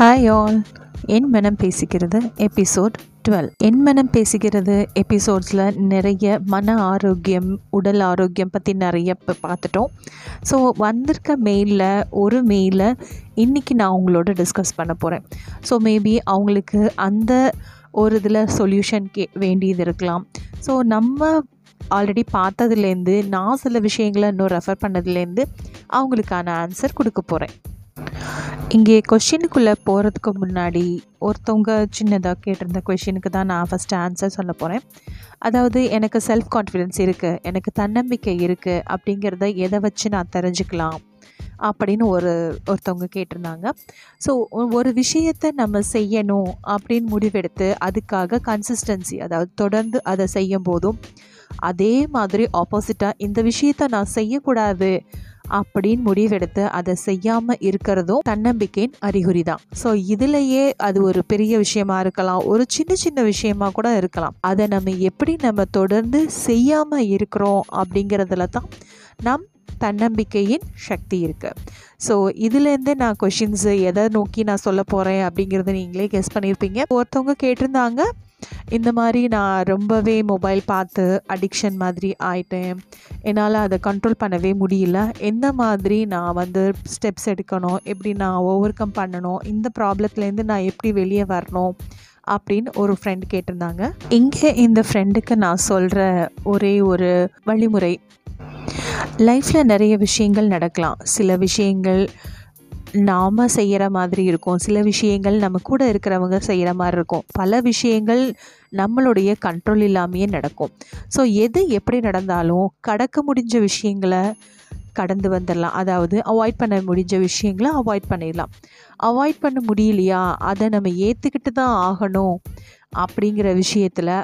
Hi all என் மனம் பேசுகிறது episode twelve என் மனம் பேசுகிறது எபிசோட்ஸில் நிறைய மன ஆரோக்கியம் உடல் ஆரோக்கியம் பற்றி நிறைய இப்போ பார்த்துட்டோம். ஸோ வந்திருக்க மெயிலில் ஒரு மெயிலை இன்றைக்கி நான் அவங்களோட டிஸ்கஸ் பண்ண போகிறேன் ஸோ மேபி அவங்களுக்கு அந்த ஒரு இதில் சொல்யூஷன் கே வேண்டியது இருக்கலாம். ஸோ நம்ம ஆல்ரெடி பார்த்ததுலேருந்து நான் சில விஷயங்களை இன்னும் ரெஃபர் பண்ணதுலேருந்து அவங்களுக்கான ஆன்சர் கொடுக்க போகிறேன் இங்கே கொஷினுக்குள்ளே போகிறதுக்கு முன்னாடி ஒருத்தவங்க சின்னதாக கேட்டிருந்த கொஷினுக்கு தான் நான் ஃபஸ்ட்டு ஆன்சர் சொல்ல போகிறேன் அதாவது எனக்கு செல்ஃப் கான்ஃபிடென்ஸ் இருக்குது எனக்கு தன்னம்பிக்கை இருக்குது அப்படிங்கிறத எதை வச்சு நான் தெரிஞ்சுக்கலாம் அப்படின்னு ஒரு ஒருத்தவங்க கேட்டிருந்தாங்க. ஸோ ஒரு விஷயத்தை நம்ம செய்யணும் அப்படின்னு முடிவெடுத்து அதுக்காக கன்சிஸ்டன்சி அதாவது தொடர்ந்து அதை செய்யும் போதும் அதே மாதிரி ஆப்போசிட்டாக இந்த விஷயத்தை நான் செய்யக்கூடாது அப்படின்னு முடிவெடுத்து அதை செய்யாமல் இருக்கிறதும் தன்னம்பிக்கையின் அறிகுறி தான் ஸோ இதுலேயே அது ஒரு பெரிய விஷயமா இருக்கலாம். ஒரு சின்ன சின்ன விஷயமா கூட இருக்கலாம். அதை நம்ம எப்படி நம்ம தொடர்ந்து செய்யாமல் இருக்கிறோம் அப்படிங்கிறதுல தான் நம் தன்னம்பிக்கையின் சக்தி இருக்குது ஸோ இதுலேருந்தே நான் கொஷின்ஸு எதை நோக்கி நான் சொல்ல போகிறேன் அப்படிங்கிறத நீங்களே கெஸ் பண்ணியிருப்பீங்க ஒருத்தவங்க கேட்டிருந்தாங்க இந்த மாதிரி நான் ரொம்பவே மொபைல் பார்த்து அடிக்ஷன் மாதிரி ஆயிட்டேன். என்னால் அதை கண்ட்ரோல் பண்ணவே முடியல. எந்த மாதிரி நான் வந்து ஸ்டெப்ஸ் எடுக்கணும் எப்படி நான் ஓவர் கம் பண்ணணும் இந்த ப்ராப்ளத்துலேருந்து நான் எப்படி வெளியே வரணும் அப்படின்னு ஒரு ஃப்ரெண்ட் கேட்டிருந்தாங்க. இங்கே இந்த ஃப்ரெண்டுக்கு நான் சொல்கிற ஒரே ஒரு வழிமுறை. லைஃப்பில் நிறைய விஷயங்கள் நடக்கலாம். சில விஷயங்கள் நாம் செய்கிற மாதிரி இருக்கும். சில விஷயங்கள் நம்ம கூட இருக்கிறவங்க செய்கிற மாதிரி இருக்கும். பல விஷயங்கள் நம்மளுடைய கண்ட்ரோல் இல்லாமையே நடக்கும். ஸோ எது எப்படி நடந்தாலும் கடக்க முடிஞ்ச விஷயங்களை கடந்து வந்துடலாம் அதாவது அவாய்ட் பண்ண முடிஞ்ச விஷயங்களை அவாய்ட் பண்ணிடலாம் அவாய்ட் பண்ண முடியலையா? அதை நம்ம ஏற்றுக்கிட்டு தான் ஆகணும் அப்படிங்கிற விஷயத்தில்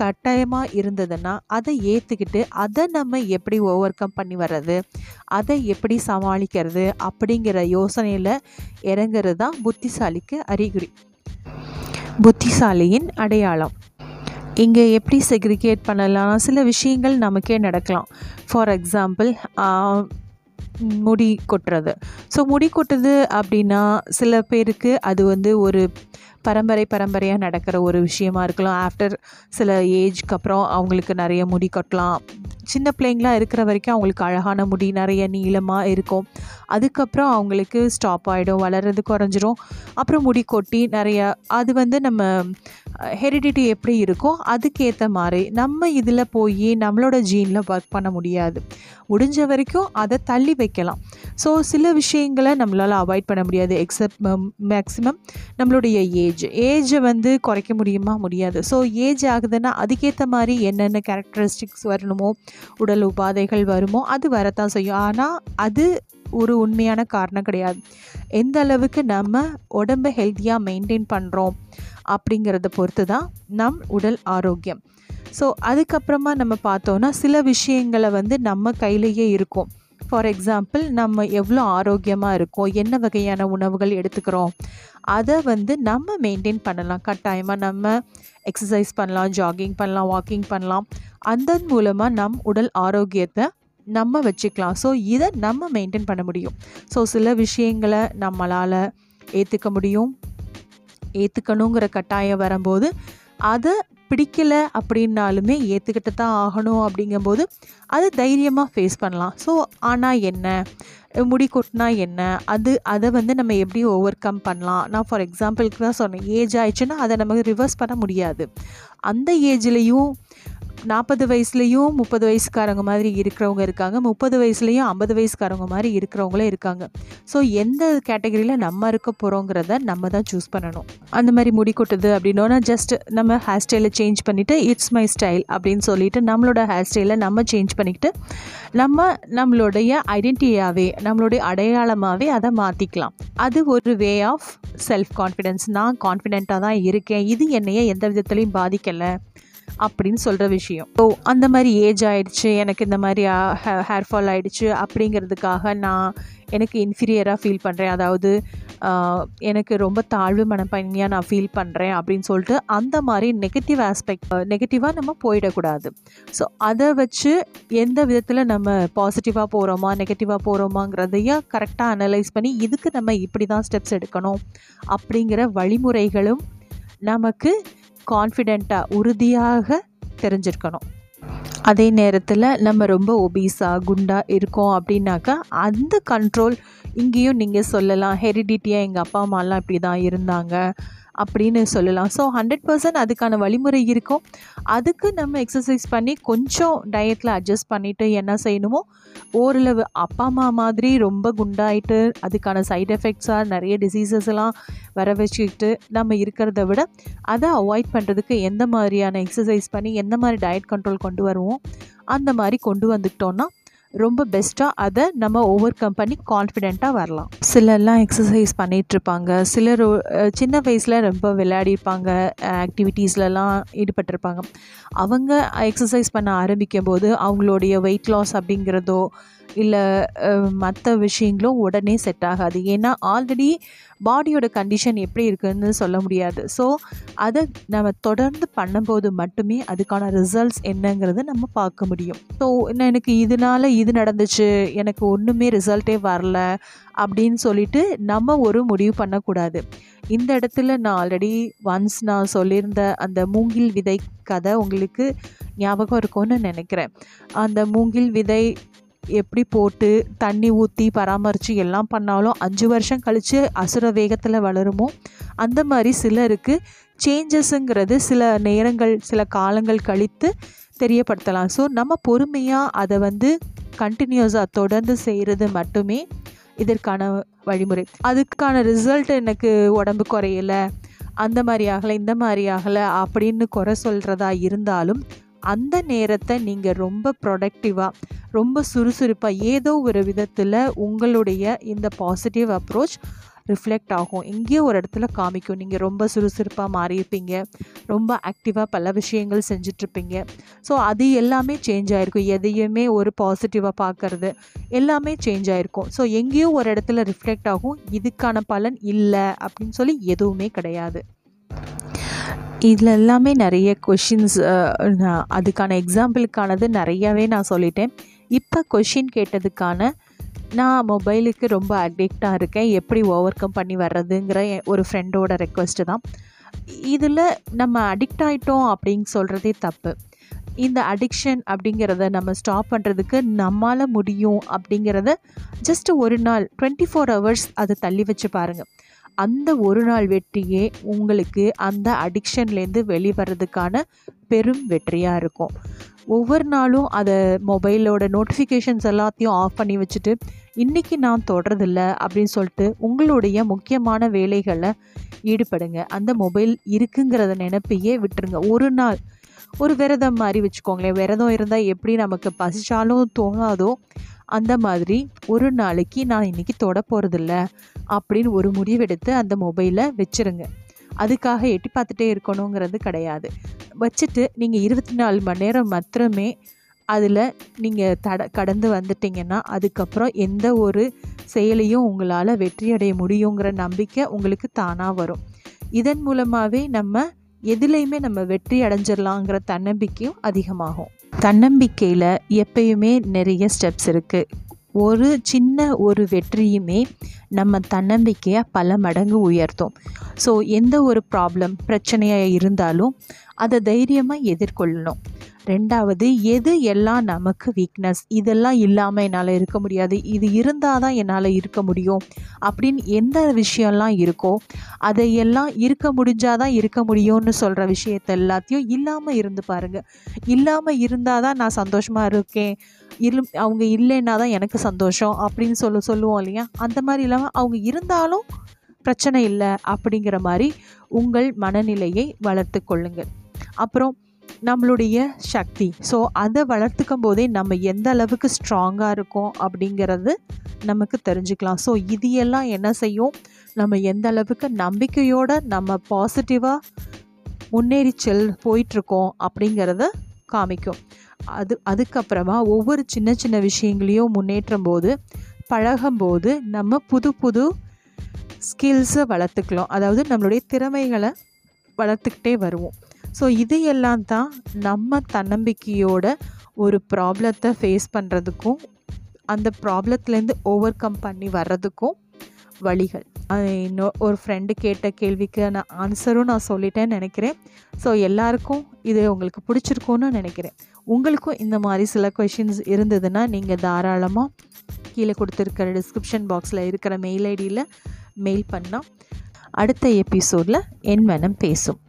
கட்டாயமாக இருந்ததுன்னா அதை ஏற்றுக்கிட்டு அதை நம்ம எப்படி ஓவர் கம் பண்ணி வர்றது அதை எப்படி சமாளிக்கிறது அப்படிங்கிற யோசனையில் இறங்குறது தான் புத்திசாலிக்கு அறிகுறி. புத்திசாலியின் அடையாளம். இங்கே எப்படி செக்ரிகேட் பண்ணலாம்? சில விஷயங்கள் நமக்கே நடக்கலாம். ஃபார் எக்ஸாம்பிள் முடி கொட்டுறது. ஸோ முடி கொட்டுறது அப்படின்னா சில பேருக்கு அது வந்து ஒரு பரம்பரை பரம்பரையாக நடக்கிற ஒரு விஷயமா இருக்கலாம். ஆஃப்டர் சில ஏஜ்க்கு அப்புறம் அவங்களுக்கு நிறைய முடி கொட்டலாம். சின்ன பிள்ளைங்களாக இருக்கிற வரைக்கும் அவங்களுக்கு அழகான முடி நிறைய நீளமாக இருக்கும். அதுக்கப்புறம் அவங்களுக்கு ஸ்டாப் ஆகிடும் வளர்கிறது குறைஞ்சிரும். அப்புறம் முடி கொட்டி நிறைய அது வந்து நம்ம ஹெரிடிட்டி எப்படி இருக்கோ அதுக்கேற்ற மாதிரி நம்ம இதில் போய் நம்மளோட ஜீனில் ஒர்க் பண்ண முடியாது. முடிஞ்ச வரைக்கும் அதை தள்ளி வைக்கலாம். ஸோ சில விஷயங்களை நம்மளால் அவாய்ட் பண்ண முடியாது. எக்ஸப்ட் மேக்ஸிமம் நம்மளுடைய ஏஜ் ஏஜை வந்து குறைக்க முடியுமா? முடியாது. ஸோ ஏஜ் ஆகுதுன்னா அதுக்கேற்ற மாதிரி என்னென்ன கேரக்டரிஸ்டிக்ஸ் வரணுமோ உடல் உபாதைகள் வருமோ அது வரத்தான் செய்யும். ஆனால் அது ஒரு உண்மையான காரணம் கிடையாது. எந்த அளவுக்கு நம்ம உடம்பை ஹெல்த்தியாக மெயின்டைன் பண்ணுறோம் அப்படிங்கிறத பொறுத்து தான் நம் உடல் ஆரோக்கியம். ஸோ அதுக்கப்புறமா நம்ம பார்த்தோன்னா சில விஷயங்களை வந்து நம்ம கையிலேயே இருக்கும். ஃபார் எக்ஸாம்பிள் நம்ம எவ்வளோ ஆரோக்கியமாக இருக்கோம் என்ன வகையான உணவுகள் எடுத்துக்கிறோம் அதை வந்து நம்ம மெயின்டைன் பண்ணலாம். கட்டாயமாக நம்ம எக்ஸசைஸ் பண்ணலாம் ஜாகிங் பண்ணலாம் வாக்கிங் பண்ணலாம். அதன் மூலமாக நம் உடல் ஆரோக்கியத்தை நம்ம வச்சுக்கலாம். ஸோ இதை நம்ம மெயின்டைன் பண்ண முடியும். ஸோ சில விஷயங்களை நம்மளால் ஏற்றுக்க முடியும். ஏற்றுக்கணுங்கிற கட்டாயம் வரும்போது அதை பிடிக்கல அப்படின்னாலுமே ஏற்றுக்கிட்டு தான் ஆகணும் அப்படிங்கும்போது அது தைரியமாக ஃபேஸ் பண்ணலாம். ஸோ ஆனால் என்ன? முடி கொட்டினா என்ன? அது அதை வந்து நம்ம எப்படி ஓவர் கம் பண்ணலாம்? நான் ஃபார் எக்ஸாம்பிளுக்கு தான் சொன்னேன். ஏஜ் ஆயிடுச்சுன்னா அதை நமக்கு ரிவர்ஸ் பண்ண முடியாது. அந்த ஏஜ்லேயும் நாற்பது வயசுலேயும் முப்பது வயசுக்காரங்க மாதிரி இருக்கிறவங்க இருக்காங்க. முப்பது வயசுலேயும் ஐம்பது வயசுக்காரங்க மாதிரி இருக்கிறவங்களும் இருக்காங்க. ஸோ எந்த கேட்டகரியில் நம்ம இருக்க போகிறோங்கிறத நம்ம தான் சூஸ் பண்ணணும். அந்த மாதிரி முடி கொட்டுது அப்படின்னோன்னா ஜஸ்ட் நம்ம ஹேர் ஸ்டைலை சேஞ்ச் பண்ணிவிட்டு இட்ஸ் மை ஸ்டைல் அப்படின்னு சொல்லிட்டு நம்மளோட ஹேர் ஸ்டைலை நம்ம சேஞ்ச் பண்ணிக்கிட்டு நம்ம நம்மளுடைய ஐடென்டிட்டியாகவே நம்மளுடைய அடையாளமாகவே அதை மாற்றிக்கலாம் அது ஒரு வே ஆஃப் செல்ஃப் கான்ஃபிடென்ஸ் நான் கான்ஃபிடெண்ட்டாக தான் இருக்கேன். இது என்னைய எந்த விதத்துலையும் பாதிக்கலை. அப்படின்னு சொல்கிற விஷயம். ஸோ அந்த மாதிரி ஏஜ் ஆயிடுச்சு எனக்கு இந்த மாதிரி ஹேர் ஃபால் ஆயிடுச்சு அப்படிங்கிறதுக்காக நான் எனக்கு இன்ஃபீரியராக ஃபீல் பண்ணுறேன் அதாவது எனக்கு ரொம்ப தாழ்வு மனப்பான்மையாக நான் ஃபீல் பண்ணுறேன் அப்படின்னு சொல்லிட்டு அந்த மாதிரி நெகட்டிவ் ஆஸ்பெக்ட் நெகட்டிவாக நம்ம போயிடக்கூடாது. ஸோ அதை வச்சு எந்த விதத்தில் நம்ம பாசிட்டிவாக போகிறோமா நெகட்டிவாக போகிறோமாங்கிறதையும் கரெக்டாக அனலைஸ் பண்ணி இதுக்கு நம்ம இப்படி தான் ஸ்டெப்ஸ் எடுக்கணும் அப்படிங்கிற வழிமுறைகளும் நமக்கு கான்ஃபிடெண்ட்டாக உறுதியாக தெரிஞ்சிருக்கணும். அதே நேரத்தில் நம்ம ரொம்ப ஒபீஸாக குண்டாக இருக்கோம் அப்படின்னாக்கா அந்த கண்ட்ரோல் இங்கேயும் நீங்கள் சொல்லலாம். ஹெரிடிட்டியாக எங்கள் அப்பா அம்மாலாம் இப்படி தான் இருந்தாங்க. அப்படின்னு சொல்லலாம். ஸோ ஹண்ட்ரட் பர்சன்ட் அதுக்கான வழிமுறை இருக்கும். அதுக்கு நம்ம எக்ஸசைஸ் பண்ணி கொஞ்சம் டயட்டில் அட்ஜஸ்ட் பண்ணிவிட்டு என்ன செய்யணுமோ ஓரளவு அப்பா அம்மா மாதிரி ரொம்ப குண்டாயிட்டு அதுக்கான சைட் எஃபெக்ட்ஸாக நிறைய டிசீசஸ் எல்லாம் வர வச்சுக்கிட்டு நம்ம இருக்கிறத விட அதை அவாய்ட் பண்ணுறதுக்கு எந்த மாதிரியான எக்ஸசைஸ் பண்ணி எந்த மாதிரி டயட் கண்ட்ரோல் கொண்டு வருவோம் அந்த மாதிரி கொண்டு வந்துக்கிட்டோன்னா ரொம்ப பெஸ்ட்டாக அதை நம்ம ஓவர் கம் பண்ணி கான்ஃபிடெண்ட்டாக வரலாம். சிலர்லாம் எக்ஸசைஸ் பண்ணிகிட்ருப்பாங்க சிலர் சின்ன வயசில் ரொம்ப விளையாடிருப்பாங்க. ஆக்டிவிட்டீஸ்லலாம் ஈடுபட்டிருப்பாங்க. அவங்க எக்ஸசைஸ் பண்ண ஆரம்பிக்கும் போது அவங்களுடைய வெயிட் லாஸ் அப்படிங்கிறதோ இல்லை மற்ற விஷயங்களும் உடனே செட் ஆகாது. ஏன்னா ஆல்ரெடி பாடியோட கண்டிஷன் எப்படி இருக்குதுன்னு சொல்ல முடியாது. ஸோ அதை நம்ம தொடர்ந்து பண்ணும்போது மட்டுமே அதுக்கான ரிசல்ட்ஸ் என்னங்கிறத நம்ம பார்க்க முடியும். ஸோ எனக்கு இதனால இது நடந்துச்சு எனக்கு ஒன்றுமே ரிசல்ட்டே வரல அப்படின்னு சொல்லிட்டு நம்ம ஒரு முடிவு பண்ணக்கூடாது. இந்த இடத்துல நான் ஆல்ரெடி ஒன்ஸ் நான் சொல்லியிருந்த அந்த மூங்கில் விதை கதை உங்களுக்கு ஞாபகம் இருக்கும்னு நினைக்கிறேன். அந்த மூங்கில் விதை எப்படி போட்டு தண்ணி ஊற்றி பராமரித்து எல்லாம் பண்ணாலும் அஞ்சு வருஷம் கழித்து அசுர வேகத்தில் வளருமோ அந்த மாதிரி சிலருக்கு சேஞ்சஸுங்கிறது சில நேரங்கள் சில காலங்கள் கழித்து தெரியப்படுத்தலாம். ஸோ நம்ம பொறுமையாக அதை வந்து கண்டினியூஸாக தொடர்ந்து செய்கிறது மட்டுமே இதற்கான வழிமுறை. அதுக்கான ரிசல்ட் எனக்கு உடம்பு குறையலை அந்த மாதிரி ஆகலை இந்த மாதிரி ஆகலை அப்படின்னு குறை சொல்கிறதா இருந்தாலும் அந்த நேரத்தை நீங்கள் ரொம்ப ப்ரொடக்டிவாக ரொம்ப சுறுசுறுப்பாக ஏதோ ஒரு விதத்தில் உங்களுடைய இந்த பாசிட்டிவ் அப்ரோச் ரிஃப்ளெக்ட் ஆகும். எங்கேயோ ஒரு இடத்துல காமிக்கும். நீங்கள் ரொம்ப சுறுசுறுப்பாக மாறியிருப்பீங்க. ரொம்ப ஆக்டிவாக பல விஷயங்கள் செஞ்சிட்ருப்பீங்க ஸோ அது எல்லாமே சேஞ்ச் ஆகிருக்கும் எதையுமே ஒரு பாசிட்டிவாக பார்க்குறது எல்லாமே சேஞ்ச் ஆகிருக்கும் ஸோ எங்கேயோ ஒரு இடத்துல ரிஃப்ளெக்ட் ஆகும். இதுக்கான பலன் இல்லை அப்படின்னு சொல்லி எதுவுமே கிடையாது. இதில் எல்லாமே நிறைய கொஷின்ஸ் அதுக்கான எக்ஸாம்பிளுக்கானது நிறையாவே நான் சொல்லிட்டேன். இப்போ கொஷின் கேட்டதுக்கான நான் மொபைலுக்கு ரொம்ப அடிக்டாக இருக்கேன். எப்படி ஓவர் கம் பண்ணி வர்றதுங்கிற என் ஒரு ஃப்ரெண்டோட ரெக்வஸ்ட்டு தான். இதில் நம்ம அடிக்ட் ஆகிட்டோம் அப்படின்னு சொல்கிறதே தப்பு. இந்த அடிக்ஷன் அப்படிங்கிறத நம்ம ஸ்டாப் பண்ணுறதுக்கு நம்மால் முடியும் அப்படிங்கிறத ஜஸ்ட் ஒரு நாள் டுவெண்ட்டி ஃபோர் ஹவர்ஸ் அதை தள்ளி வச்சு பாருங்கள் அந்த ஒரு நாள் வெற்றியே உங்களுக்கு அந்த அடிக்ஷன்லேருந்து வெளிவரதுக்கான பெரும் வெற்றியாக இருக்கும். ஒவ்வொரு நாளும் அதை மொபைலோட நோட்டிஃபிகேஷன்ஸ் எல்லாத்தையும் ஆஃப் பண்ணி வச்சுட்டு இன்றைக்கி நான் தொடரதில்ல அப்படின்னு சொல்லிட்டு உங்களுடைய முக்கியமான வேலைகளை ஈடுபடுங்க. அந்த மொபைல் இருக்குங்கிறத நினப்பையே விட்டுருங்க. ஒரு நாள் ஒரு விரதம் மாதிரி வச்சுக்கோங்களேன். விரதம் இருந்தால் எப்படி நமக்கு பசிச்சாலும் தோணாதோ அந்த மாதிரி ஒரு நாளைக்கு நான் இன்றைக்கி தொட போகிறதில்ல அப்படின்னு ஒரு முடிவெடுத்து அந்த மொபைலை வச்சுருங்க. அதுக்காக எட்டி பார்த்துட்டே இருக்கணுங்கிறது கிடையாது. வச்சுட்டு நீங்கள் இருபத்தி நாலு மணி நேரம் மாத்திரமே அதில் நீங்கள் தட கடந்து வந்துட்டீங்கன்னா அதுக்கப்புறம் எந்த ஒரு செயலையும் உங்களால் வெற்றி அடைய முடியுங்கிற நம்பிக்கை உங்களுக்கு தானாக வரும். இதன் மூலமாகவே நம்ம எதுலேயுமே நம்ம வெற்றி அடைஞ்சிடலாங்கிற தன்னம்பிக்கையும் அதிகமாகும். தன்னம்பிக்கையில் எப்பயுமே நிறைய ஸ்டெப்ஸ் இருக்குது ஒரு சின்ன ஒரு வெற்றியுமே நம்ம தன்னம்பிக்கையை பல மடங்கு உயர்த்தும். ஸோ எந்த ஒரு ப்ராப்ளம் பிரச்சனையாக இருந்தாலும் அதை தைரியமாக எதிர்கொள்ளணும். ரெண்டாவது எது எல்லாம் நமக்கு வீக்னஸ் இதெல்லாம் இல்லாமல் என்னால் இருக்க முடியாது. இது இருந்தால் தான் என்னால் இருக்க முடியும். அப்படின்னு எந்த விஷயம்லாம் இருக்கோ அதையெல்லாம் இருக்க முடிஞ்சாதான் இருக்க முடியும்னு சொல்கிற விஷயத்த எல்லாத்தையும் இல்லாமல் இருந்து பாருங்கள் இல்லாமல் இருந்தால் தான் நான் சந்தோஷமாக இருக்கேன். இரு அவங்க இல்லைன்னா தான் எனக்கு சந்தோஷம் அப்படின்னு சொல்ல சொல்லுவோம் இல்லையா? அந்த மாதிரி இல்லாமல் அவங்க இருந்தாலும் பிரச்சனை இல்லை அப்படிங்கிற மாதிரி உங்கள் மனநிலையை வளர்த்து கொள்ளுங்கள். அப்புறம் நம்மளுடைய சக்தி. ஸோ அதை வளர்த்துக்கும் போதே நம்ம எந்த அளவுக்கு ஸ்ட்ராங்காக இருக்கோம் அப்படிங்கிறது நமக்கு தெரிஞ்சுக்கலாம். ஸோ இது எல்லாம் என்ன செய்யும்? நம்ம எந்த அளவுக்கு நம்பிக்கையோடு நம்ம பாசிட்டிவாக முன்னேறி செல் போயிட்டுருக்கோம் அப்படிங்கிறத காமிக்கும். அது அதுக்கப்புறமா ஒவ்வொரு சின்ன சின்ன விஷயங்களையும் முன்னேற்றும் போது பழகும்போது நம்ம புது புது ஸ்கில்ஸை வளர்த்துக்கலாம். அதாவது நம்மளுடைய திறமைகளை வளர்த்துக்கிட்டே வருவோம். ஸோ இது எல்லாம் தான் நம்ம தன்னம்பிக்கையோட ஒரு ப்ராப்ளத்தை ஃபேஸ் பண்ணுறதுக்கும் அந்த ப்ராப்ளத்துலேருந்து ஓவர் கம் பண்ணி வர்றதுக்கும் வழிகள். இன்னும் ஒரு ஃப்ரெண்டு கேட்ட கேள்விக்கு நான் ஆன்சரும் நான் சொல்லிட்டேன்னு நினைக்கிறேன். ஸோ எல்லாருக்கும் இது உங்களுக்கு பிடிச்சிருக்கும்னு நினைக்கிறேன். உங்களுக்கும் இந்த மாதிரி சில கொஷின்ஸ் இருந்ததுன்னா நீங்கள் தாராளமாக கீழே கொடுத்துருக்கிற டிஸ்கிரிப்ஷன் பாக்ஸில் இருக்கிற மெயில் ஐடியில் மெயில் பண்ணால் அடுத்த எபிசோடில் என் மனம் பேசும்.